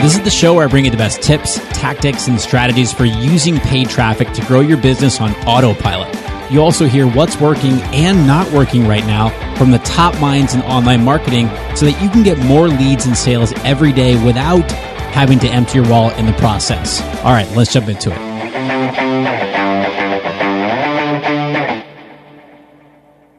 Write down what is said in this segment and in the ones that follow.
This is the show where I bring you the best tips, tactics, and strategies for using paid traffic to grow your business on autopilot. You also hear what's working and not working right now from the top minds in online marketing so that you can get more leads and sales every day without having to empty your wallet in the process. All right, let's jump into it.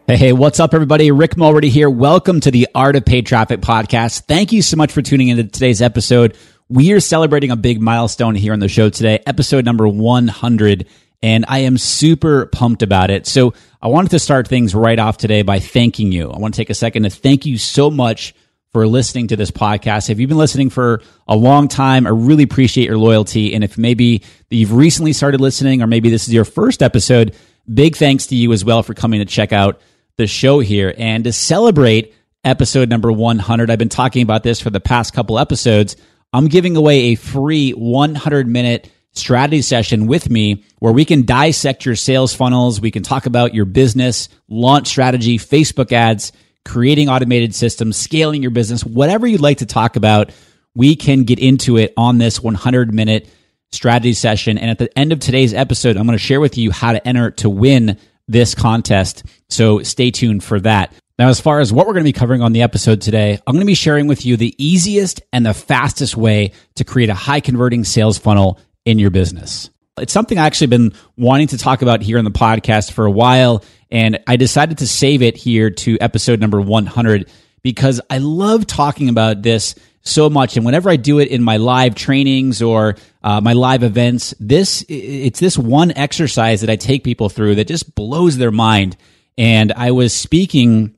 Hey, hey, what's up, everybody? Rick Mulready here. Welcome to the Art of Paid Traffic podcast. Thank you so much for tuning into today's episode. We are celebrating a big milestone here on the show today, episode number 100, and I am super pumped about it. So I wanted to start things right off today by thanking you. I want to take a second to thank you so much for listening to this podcast. If you've been listening for a long time, I really appreciate your loyalty. And if maybe you've recently started listening, or maybe this is your first episode, big thanks to you as well for coming to check out the show here. And to celebrate episode number 100, I've been talking about this for the past couple episodes. I'm giving away a free 100 minute strategy session with me where we can dissect your sales funnels. We can talk about your business, launch strategy, Facebook ads, creating automated systems, scaling your business, whatever you'd like to talk about. We can get into it on this 100 minute strategy session. And at the end of today's episode, I'm going to share with you how to enter to win this contest. So stay tuned for that. Now, as far as what we're going to be covering on the episode today, I'm going to be sharing with you the easiest and the fastest way to create a high converting sales funnel in your business. It's something I actually been wanting to talk about here in the podcast for a while, and I decided to save it here to episode number 100 because I love talking about this so much. And whenever I do it in my live trainings or uh, my live events, this it's this one exercise that I take people through that just blows their mind. And I was speaking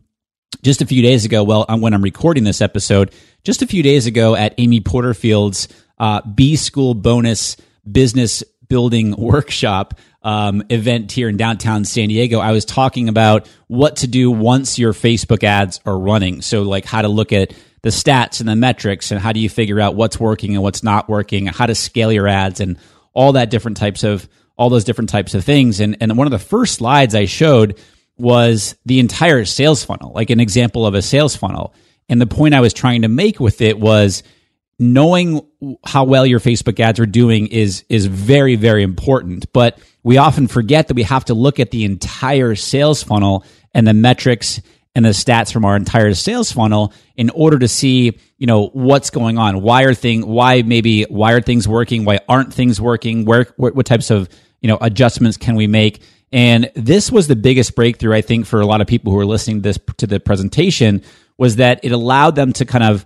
just a few days ago. Well, when I'm recording this episode, just a few days ago at Amy Porterfield's uh, B School bonus business building workshop um, event here in downtown San Diego, I was talking about what to do once your Facebook ads are running. So, like how to look at the stats and the metrics and how do you figure out what's working and what's not working, and how to scale your ads and all that different types of all those different types of things. And and one of the first slides I showed was the entire sales funnel, like an example of a sales funnel. And the point I was trying to make with it was knowing how well your Facebook ads are doing is is very very important, but we often forget that we have to look at the entire sales funnel and the metrics and the stats from our entire sales funnel in order to see you know what's going on. Why are thing why maybe why are things working? Why aren't things working? Where what, what types of you know adjustments can we make? And this was the biggest breakthrough i think for a lot of people who are listening to this to the presentation was that it allowed them to kind of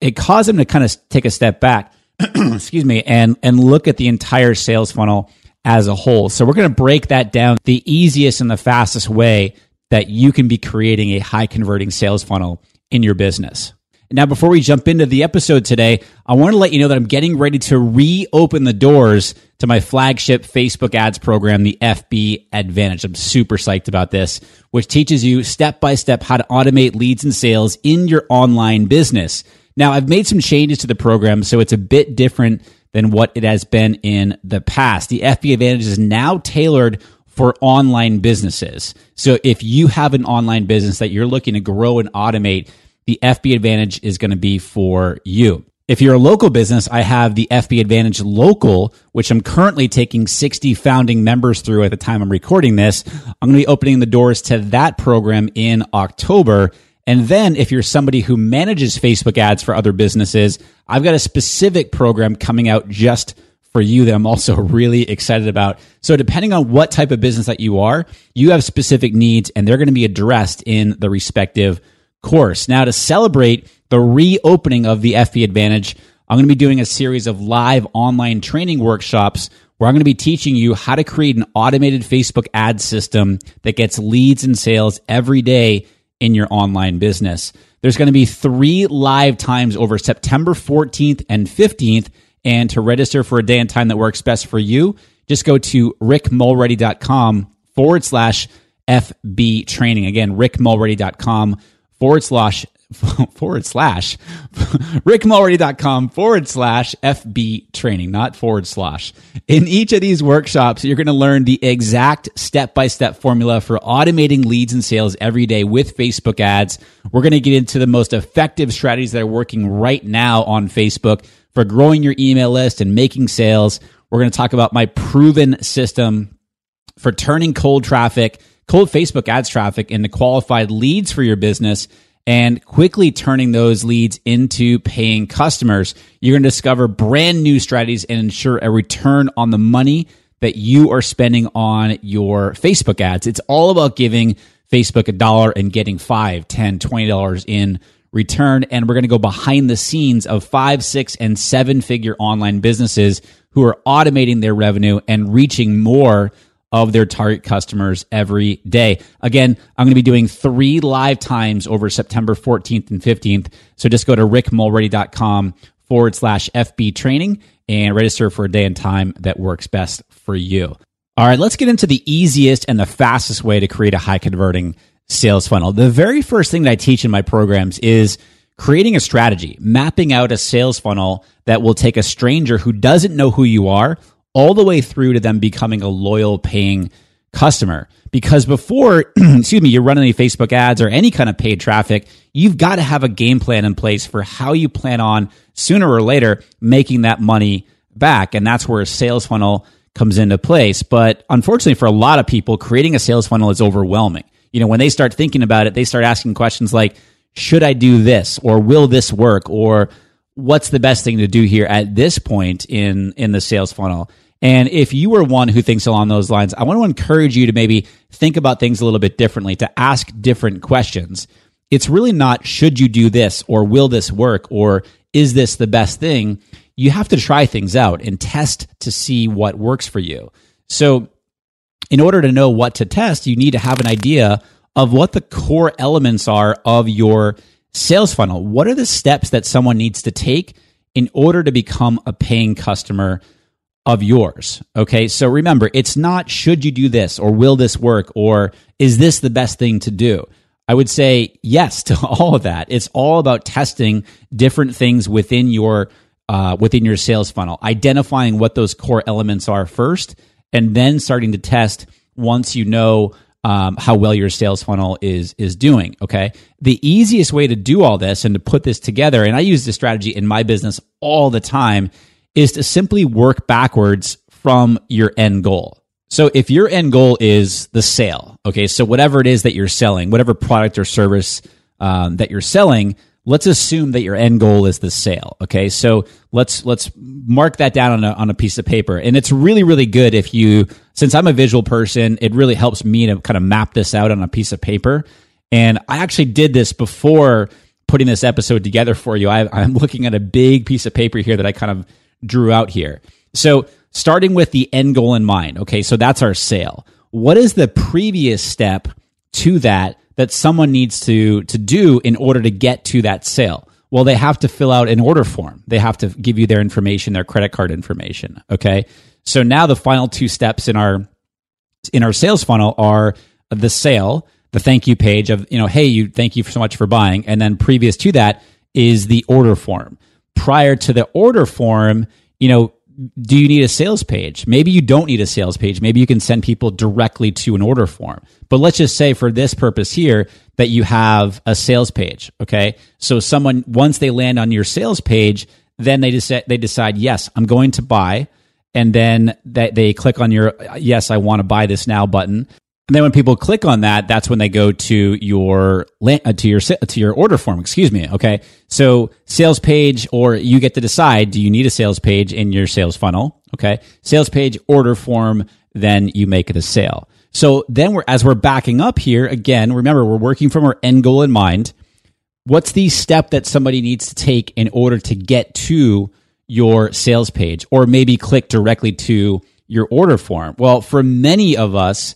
it caused them to kind of take a step back excuse me and and look at the entire sales funnel as a whole. So we're going to break that down the easiest and the fastest way that you can be creating a high converting sales funnel in your business. Now, before we jump into the episode today, I want to let you know that I'm getting ready to reopen the doors to my flagship Facebook ads program, the FB Advantage. I'm super psyched about this, which teaches you step by step how to automate leads and sales in your online business. Now, I've made some changes to the program, so it's a bit different than what it has been in the past. The FB Advantage is now tailored for online businesses. So if you have an online business that you're looking to grow and automate, the FB Advantage is going to be for you. If you're a local business, I have the FB Advantage Local, which I'm currently taking 60 founding members through at the time I'm recording this. I'm going to be opening the doors to that program in October. And then if you're somebody who manages Facebook ads for other businesses, I've got a specific program coming out just for you that I'm also really excited about. So depending on what type of business that you are, you have specific needs and they're going to be addressed in the respective course. Now to celebrate the reopening of the FB Advantage, I'm going to be doing a series of live online training workshops where I'm going to be teaching you how to create an automated Facebook ad system that gets leads and sales every day in your online business. There's going to be three live times over September 14th and 15th and to register for a day and time that works best for you, just go to rickmulready.com forward slash FB training. Again, rickmulready.com forward slash forward slash rickmulready.com forward slash FB training, not forward slash. In each of these workshops, you're going to learn the exact step by step formula for automating leads and sales every day with Facebook ads. We're going to get into the most effective strategies that are working right now on Facebook for growing your email list and making sales. We're going to talk about my proven system for turning cold traffic, cold Facebook ads traffic into qualified leads for your business and quickly turning those leads into paying customers. You're going to discover brand new strategies and ensure a return on the money that you are spending on your Facebook ads. It's all about giving Facebook a dollar and getting five, ten, twenty dollars in return. And we're going to go behind the scenes of five, six, and seven figure online businesses who are automating their revenue and reaching more of their target customers every day. Again, I'm going to be doing three live times over September 14th and 15th. So just go to rickmulready.com forward slash FB training and register for a day and time that works best for you. All right, let's get into the easiest and the fastest way to create a high converting sales funnel. The very first thing that I teach in my programs is creating a strategy, mapping out a sales funnel that will take a stranger who doesn't know who you are all the way through to them becoming a loyal paying customer. Because before, excuse me, you're running any Facebook ads or any kind of paid traffic, you've got to have a game plan in place for how you plan on sooner or later making that money back. And that's where a sales funnel comes into place. But unfortunately, for a lot of people, creating a sales funnel is overwhelming you know, when they start thinking about it, they start asking questions like, should I do this or will this work or what's the best thing to do here at this point in in the sales funnel? And if you are one who thinks along those lines, I want to encourage you to maybe think about things a little bit differently, to ask different questions. It's really not should you do this or will this work or is this the best thing? You have to try things out and test to see what works for you. So in order to know what to test, you need to have an idea of what the core elements are of your sales funnel. What are the steps that someone needs to take in order to become a paying customer of yours? Okay. So remember, it's not should you do this or will this work or is this the best thing to do? I would say yes to all of that. It's all about testing different things within your uh, within your sales funnel, identifying what those core elements are first, and then starting to test once you know um, how well your sales funnel is is doing. Okay, the easiest way to do all this and to put this together, and I use this strategy in my business all the time, is to simply work backwards from your end goal. So if your end goal is the sale, okay, so whatever it is that you're selling, whatever product or service um, that you're selling, let's assume that your end goal is the sale okay? So let's let's mark that down on a, on a piece of paper. And it's really really good if you since i'm a visual person it really helps me to kind of map this out on a piece of paper. And i actually did this before putting this episode together for you. I, i'm looking at a big piece of paper here that i kind of drew out here. So starting with the end goal in mind okay? So that's our sale. What is the previous step to that that someone needs to to do in order to get to that sale. Well, they have to fill out an order form. They have to give you their information, their credit card information. Okay. So now the final two steps in our in our sales funnel are the sale, the thank you page of, you know, hey, you thank you so much for buying. And then previous to that is the order form. Prior to the order form, you know, do you need a sales page? Maybe you don't need a sales page. Maybe you can send people directly to an order form. But let's just say for this purpose here that you have a sales page. Okay. So someone, once they land on your sales page, then they decide, they decide, yes, I'm going to buy. And then that they click on your, yes, I want to buy this now button. And then when people click on that, that's when they go to your uh, to your to your order form. Excuse me. Okay, so sales page, or you get to decide: do you need a sales page in your sales funnel? Okay, sales page, order form, then you make the sale. So then we're as we're backing up here again. Remember, we're working from our end goal in mind. What's the step that somebody needs to take in order to get to your sales page, or maybe click directly to your order form? Well, for many of us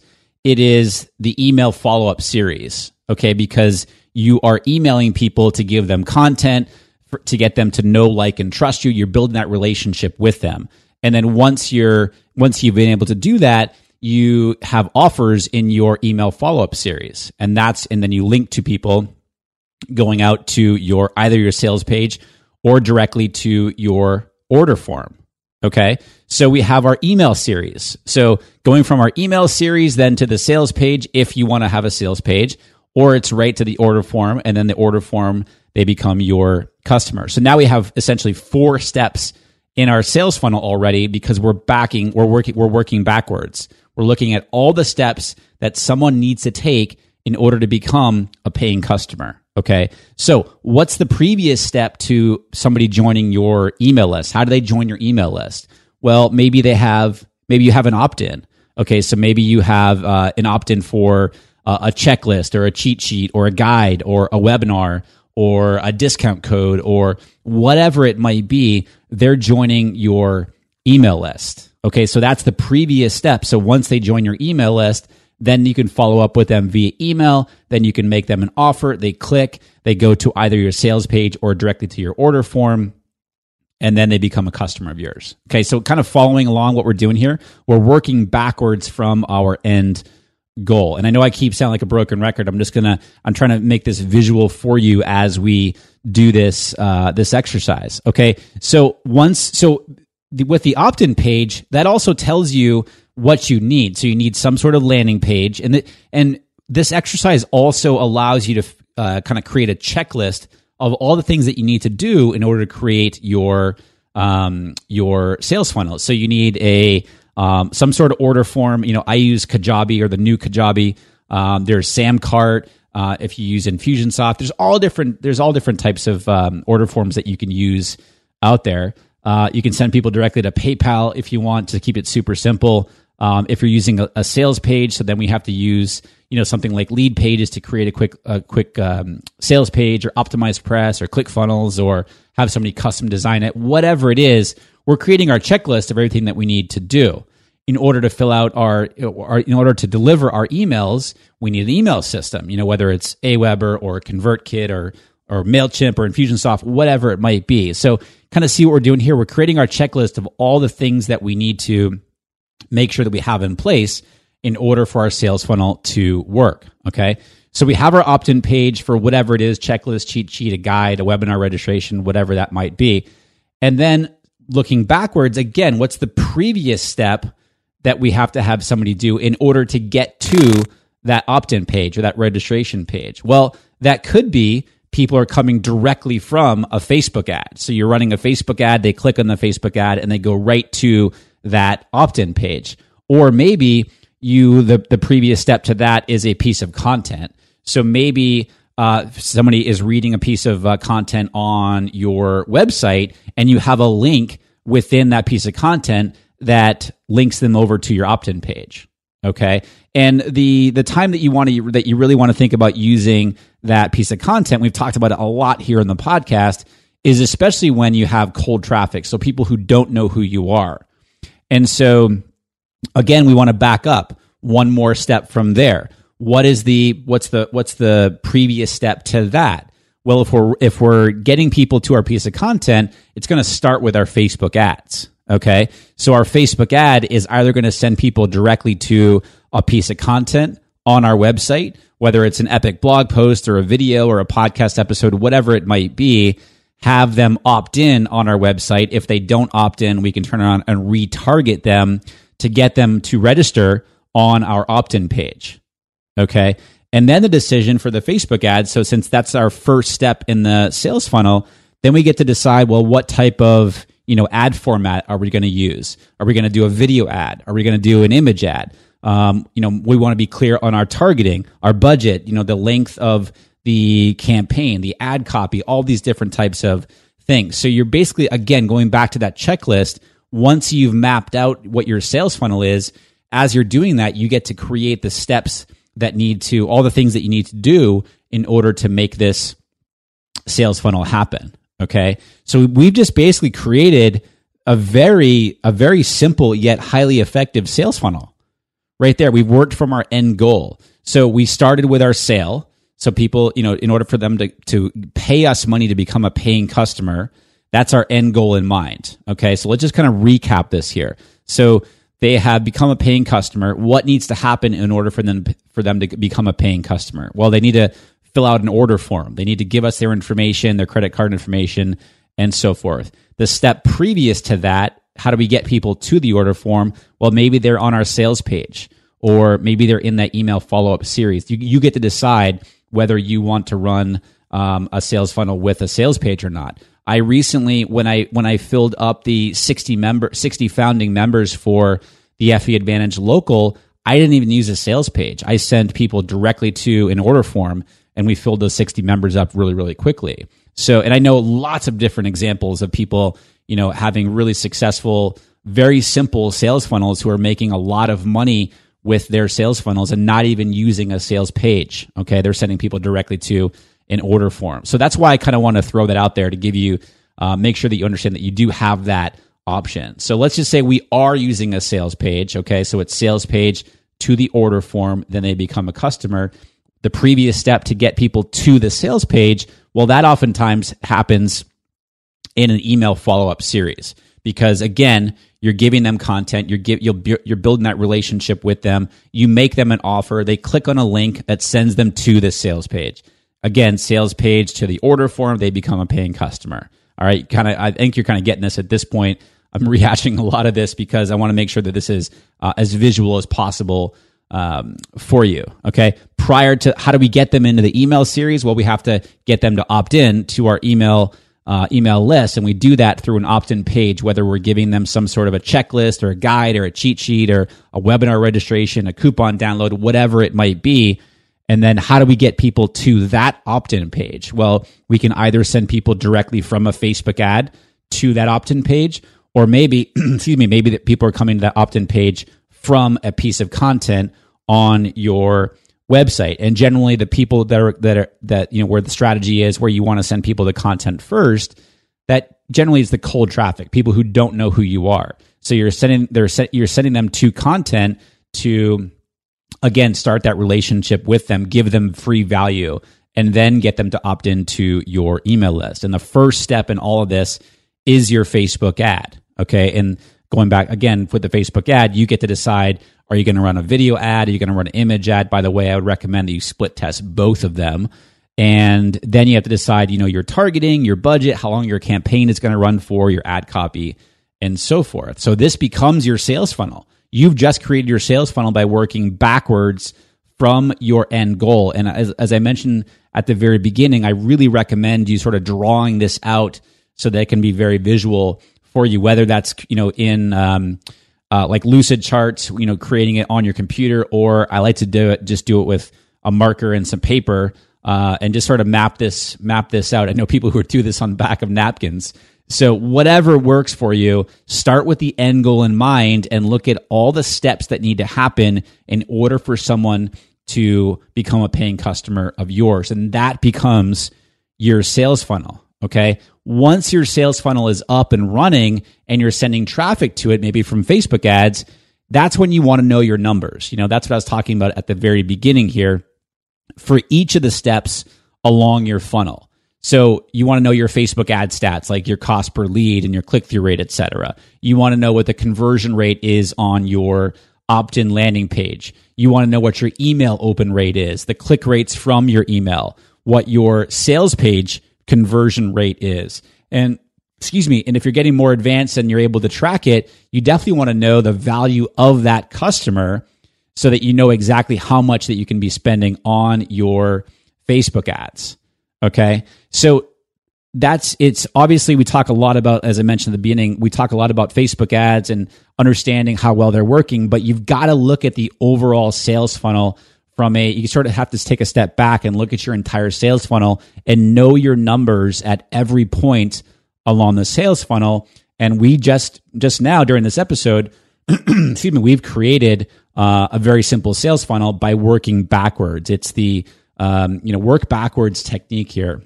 it is the email follow up series, okay? Because you are emailing people to give them content, for, to get them to know, like, and trust you. You're building that relationship with them. And then once you're, once you've been able to do that, you have offers in your email follow up series. And that's, and then you link to people going out to your, either your sales page or directly to your order form. Okay. So we have our email series. So going from our email series then to the sales page, if you want to have a sales page, or it's right to the order form, and then the order form, they become your customer. So now we have essentially four steps in our sales funnel already because we're backing, we're working, we're working backwards. We're looking at all the steps that someone needs to take in order to become a paying customer. Okay. So, what's the previous step to somebody joining your email list? How do they join your email list? Well, maybe they have, maybe you have an opt in. Okay. So, maybe you have uh, an opt in for uh, a checklist or a cheat sheet or a guide or a webinar or a discount code or whatever it might be. They're joining your email list. Okay. So, that's the previous step. So, once they join your email list, then you can follow up with them via email. Then you can make them an offer. They click, they go to either your sales page or directly to your order form. And then they become a customer of yours. Okay. So kind of following along what we're doing here, we're working backwards from our end goal. And I know I keep sounding like a broken record. I'm just gonna I'm trying to make this visual for you as we do this uh, this exercise. Okay, so once so the, with the opt-in page, that also tells you what you need. So you need some sort of landing page, and the, and this exercise also allows you to uh, kind of create a checklist of all the things that you need to do in order to create your um, your sales funnel. So you need a um, some sort of order form. You know, I use Kajabi or the new Kajabi. Um, there's Samcart. Uh, if you use Infusionsoft, there's all different. There's all different types of um, order forms that you can use out there. Uh, you can send people directly to PayPal if you want to keep it super simple. Um, if you're using a, a, sales page, so then we have to use you know something like Leadpages to create a quick a quick um, sales page or OptimizePress or ClickFunnels or have somebody custom design it. Whatever it is, we're creating our checklist of everything that we need to do in order to fill out our, our in order to deliver our emails. We need an email system. You know whether it's Aweber or ConvertKit or or Mailchimp or Infusionsoft, whatever it might be. So kind of see what we're doing here. We're creating our checklist of all the things that we need to make sure that we have in place in order for our sales funnel to work. Okay. So we have our opt in page for whatever it is checklist, cheat sheet, a guide, a webinar registration, whatever that might be. And then looking backwards, again, what's the previous step that we have to have somebody do in order to get to that opt in page or that registration page? Well, that could be people are coming directly from a Facebook ad. So you're running a Facebook ad, they click on the Facebook ad and they go right to that opt-in page. Or maybe you the the previous step to that is a piece of content. So maybe uh, somebody is reading a piece of uh, content on your website, and you have a link within that piece of content that links them over to your opt-in page. Okay, and the the time that you want to that you really want to think about using that piece of content, we've talked about it a lot here in the podcast, is especially when you have cold traffic. So people who don't know who you are. And so again, we want to back up one more step from there. What is the what's the what's the previous step to that? Well, if we're if we're getting people to our piece of content, it's going to start with our Facebook ads. Okay. So our Facebook ad is either going to send people directly to a piece of content on our website, whether it's an epic blog post or a video or a podcast episode, whatever it might be, have them opt in on our website. If they don't opt in, we can turn around and retarget them to get them to register on our opt in page. Okay. And then the decision for the Facebook ad. So since that's our first step in the sales funnel, then we get to decide, well, what type of, you know, ad format are we going to use? Are we going to do a video ad? Are we going to do an image ad? Um, you know, we want to be clear on our targeting, our budget, you know, the length of the campaign, the ad copy, all these different types of things. So you're basically, again, going back to that checklist. Once you've mapped out what your sales funnel is, as you're doing that, you get to create the steps that need to, all the things that you need to do in order to make this sales funnel happen. Okay. So we've just basically created a very, a very simple yet highly effective sales funnel right there. We've worked from our end goal. So we started with our sale. So people, you know, in order for them to, to pay us money to become a paying customer, that's our end goal in mind. Okay. So let's just kind of recap this here. So they have become a paying customer. What needs to happen in order for them for them to become a paying customer? Well, they need to fill out an order form. They need to give us their information, their credit card information, and so forth. The step previous to that, how do we get people to the order form? Well, maybe they're on our sales page, or maybe they're in that email follow up series. You, you get to decide whether you want to run um, a sales funnel with a sales page or not. I recently when I when I filled up the 60 member 60 founding members for the FB Advantage local, I didn't even use a sales page. I sent people directly to an order form and we filled those 60 members up really really quickly. So and I know lots of different examples of people, you know, having really successful very simple sales funnels who are making a lot of money with their sales funnels and not even using a sales page. Okay, they're sending people directly to an order form. So that's why I kind of want to throw that out there to give you, uh, make sure that you understand that you do have that option. So let's just say we are using a sales page. Okay. So it's sales page to the order form, then they become a customer. The previous step to get people to the sales page, well, that oftentimes happens in an email follow up series because again, you're giving them content, you're give, you're, you're building that relationship with them. You make them an offer. They click on a link that sends them to the sales page again, sales page to the order form, they become a paying customer. All right, kind of. I think you're kind of getting this at this point. I'm rehashing a lot of this because I want to make sure that this is uh, as visual as possible um, for you. Okay. Prior to how do we get them into the email series? Well, we have to get them to opt in to our email uh, email list, and we do that through an opt-in page. Whether we're giving them some sort of a checklist or a guide or a cheat sheet or a webinar registration, a coupon download, whatever it might be, and then how do we get people to that opt in page? Well, we can either send people directly from a Facebook ad to that opt in page, or maybe, excuse me, maybe that people are coming to that opt in page from a piece of content on your website. And generally the people that are, that are, that, you know, where the strategy is where you want to send people the content first, that generally is the cold traffic, people who don't know who you are. So you're sending, they're, you're sending them to content to, again start that relationship with them give them free value and then get them to opt into your email list and the first step in all of this is your facebook ad okay and going back again with the facebook ad you get to decide are you going to run a video ad? Are you going to run an image ad? By the way i would recommend that you split test both of them. And then you have to decide you know your targeting your budget how long your campaign is going to run for your ad copy and so forth. So this becomes your sales funnel. You've just created your sales funnel by working backwards from your end goal. And as, as I mentioned at the very beginning, I really recommend you sort of drawing this out so that it can be very visual for you, whether that's, you know, in, um, uh, like Lucidcharts, you know, creating it on your computer, or I like to do it, just do it with a marker and some paper, uh, and just sort of map this, map this out. I know people who do this on the back of napkins. So, whatever works for you, start with the end goal in mind and look at all the steps that need to happen in order for someone to become a paying customer of yours. And that becomes your sales funnel. Okay. Once your sales funnel is up and running and you're sending traffic to it, maybe from Facebook ads, that's when you want to know your numbers. You know, that's what I was talking about at the very beginning here for each of the steps along your funnel. So you want to know your Facebook ad stats, like your cost per lead and your click through rate, et cetera. You want to know what the conversion rate is on your opt in landing page. You want to know what your email open rate is, the click rates from your email, what your sales page conversion rate is. And excuse me, and if you're getting more advanced and you're able to track it, you definitely want to know the value of that customer so that you know exactly how much that you can be spending on your Facebook ads. Okay. So that's it's obviously we talk a lot about as I mentioned at the beginning, we talk a lot about Facebook ads and understanding how well they're working, but you've got to look at the overall sales funnel from a you sort of have to take a step back and look at your entire sales funnel and know your numbers at every point along the sales funnel. And we just just now during this episode, excuse me, we've created uh, a very simple sales funnel by working backwards. It's the um, you know work backwards technique here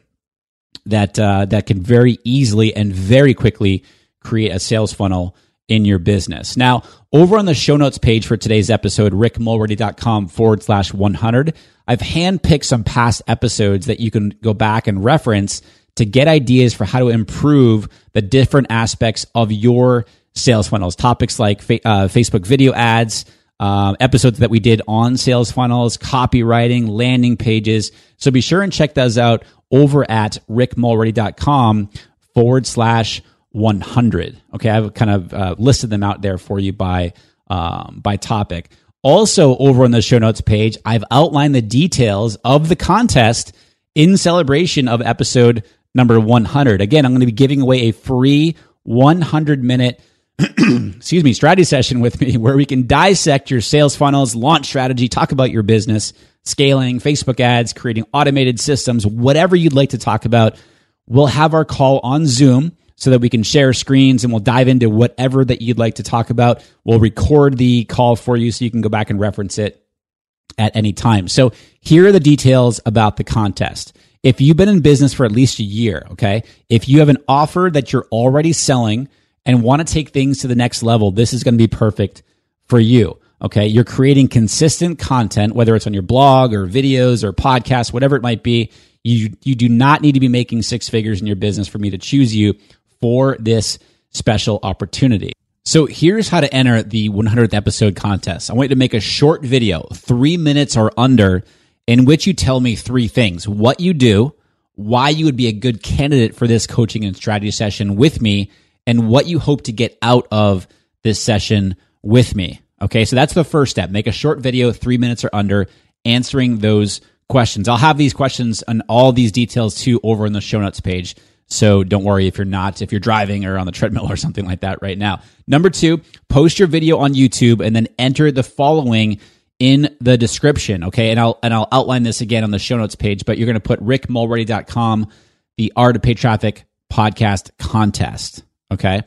that uh, that can very easily and very quickly create a sales funnel in your business. Now, over on the show notes page for today's episode, rickmulready.com forward slash 100, I've handpicked some past episodes that you can go back and reference to get ideas for how to improve the different aspects of your sales funnels. Topics like uh, Facebook video ads, uh, episodes that we did on sales funnels, copywriting, landing pages. So be sure and check those out over at rickmulready.com forward slash 100. Okay, I've kind of uh, listed them out there for you by um, by topic. Also, over on the show notes page, I've outlined the details of the contest in celebration of episode number 100. Again, I'm going to be giving away a free 100 minute excuse me, strategy session with me where we can dissect your sales funnels, launch strategy, talk about your business, scaling, Facebook ads, creating automated systems, whatever you'd like to talk about. We'll have our call on Zoom so that we can share screens and we'll dive into whatever that you'd like to talk about. We'll record the call for you so you can go back and reference it at any time. So here are the details about the contest. If you've been in business for at least a year, okay, if you have an offer that you're already selling and want to take things to the next level, this is going to be perfect for you. Okay. You're creating consistent content, whether it's on your blog or videos or podcasts, whatever it might be. You, you do not need to be making six figures in your business for me to choose you for this special opportunity. So here's how to enter the 100th episode contest. I want you to make a short video, three minutes or under, in which you tell me three things what you do, why you would be a good candidate for this coaching and strategy session with me, and what you hope to get out of this session with me. Okay, so that's the first step. Make a short video, three minutes or under, answering those questions. I'll have these questions and all these details too over in the show notes page. So don't worry if you're not, if you're driving or on the treadmill or something like that right now. Number two, post your video on YouTube and then enter the following in the description. Okay. And I'll, and I'll outline this again on the show notes page, but you're going to put rickmulready.com, the art of paid traffic podcast contest. Okay.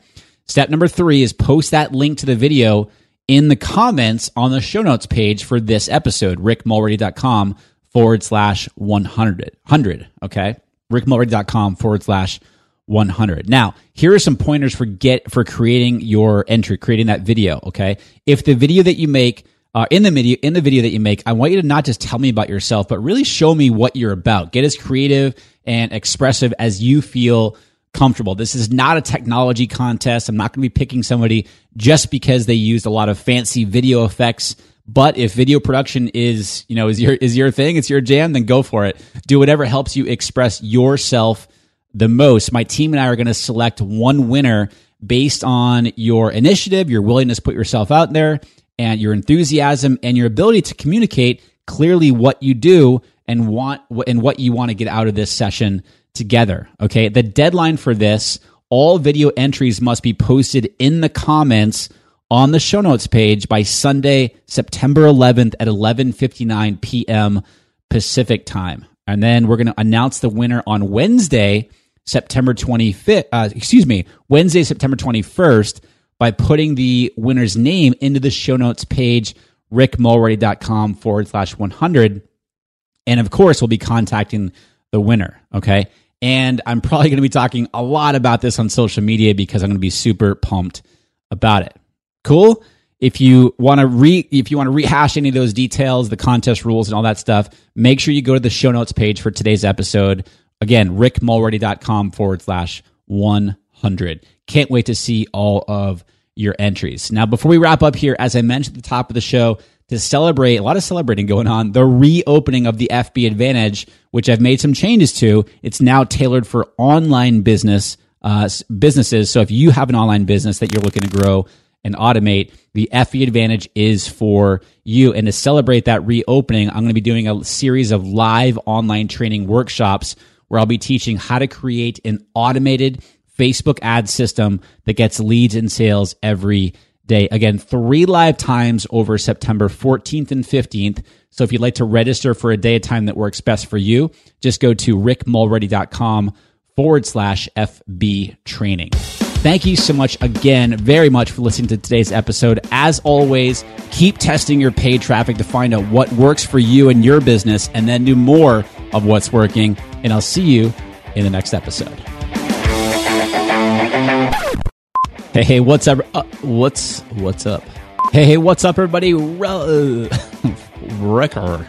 Step number three is post that link to the video in the comments on the show notes page for this episode, rickmulready.com forward slash 100. 100. Okay. rickmulready.com forward slash 100. Now, here are some pointers for get for creating your entry, creating that video. Okay. If the video that you make, uh, in the video, in the video that you make, I want you to not just tell me about yourself, but really show me what you're about. Get as creative and expressive as you feel comfortable. This is not a technology contest. I'm not going to be picking somebody just because they used a lot of fancy video effects. But if video production is, you know, is your is your thing, it's your jam, then go for it. Do whatever helps you express yourself the most. My team and I are going to select one winner based on your initiative, your willingness to put yourself out there, and your enthusiasm and your ability to communicate clearly what you do and want and what you want to get out of this session together. Okay. The deadline for this, all video entries must be posted in the comments on the show notes page by Sunday, September 11th at 11:59 p.m. Pacific time. And then we're going to announce the winner on Wednesday, September 25th, uh, excuse me, Wednesday, September 21st by putting the winner's name into the show notes page, rickmulready.com forward slash 100. And of course, we'll be contacting the winner. Okay. And I'm probably going to be talking a lot about this on social media because I'm going to be super pumped about it. Cool. If you want to re if you want to rehash any of those details, the contest rules and all that stuff, make sure you go to the show notes page for today's episode Again, rickmulready.com forward slash 100. Can't wait to see all of your entries. Now, before we wrap up here, as I mentioned at the top of the show, to celebrate a lot of celebrating going on, the reopening of the FB Advantage, which I've made some changes to. It's now tailored for online business uh, businesses. So if you have an online business that you're looking to grow and automate, the FB Advantage is for you. And to celebrate that reopening, I'm going to be doing a series of live online training workshops where I'll be teaching how to create an automated Facebook ad system that gets leads and sales every day. Again, three live times over September 14th and 15th. So if you'd like to register for a day of time that works best for you, just go to rickmulready.com forward slash FB training. Thank you so much again, very much for listening to today's episode. As always, keep testing your paid traffic to find out what works for you and your business and then do more of what's working. And I'll see you in the next episode. Hey, hey, what's up? Uh, what's what's up? Hey, hey, what's up, everybody? Re- Record.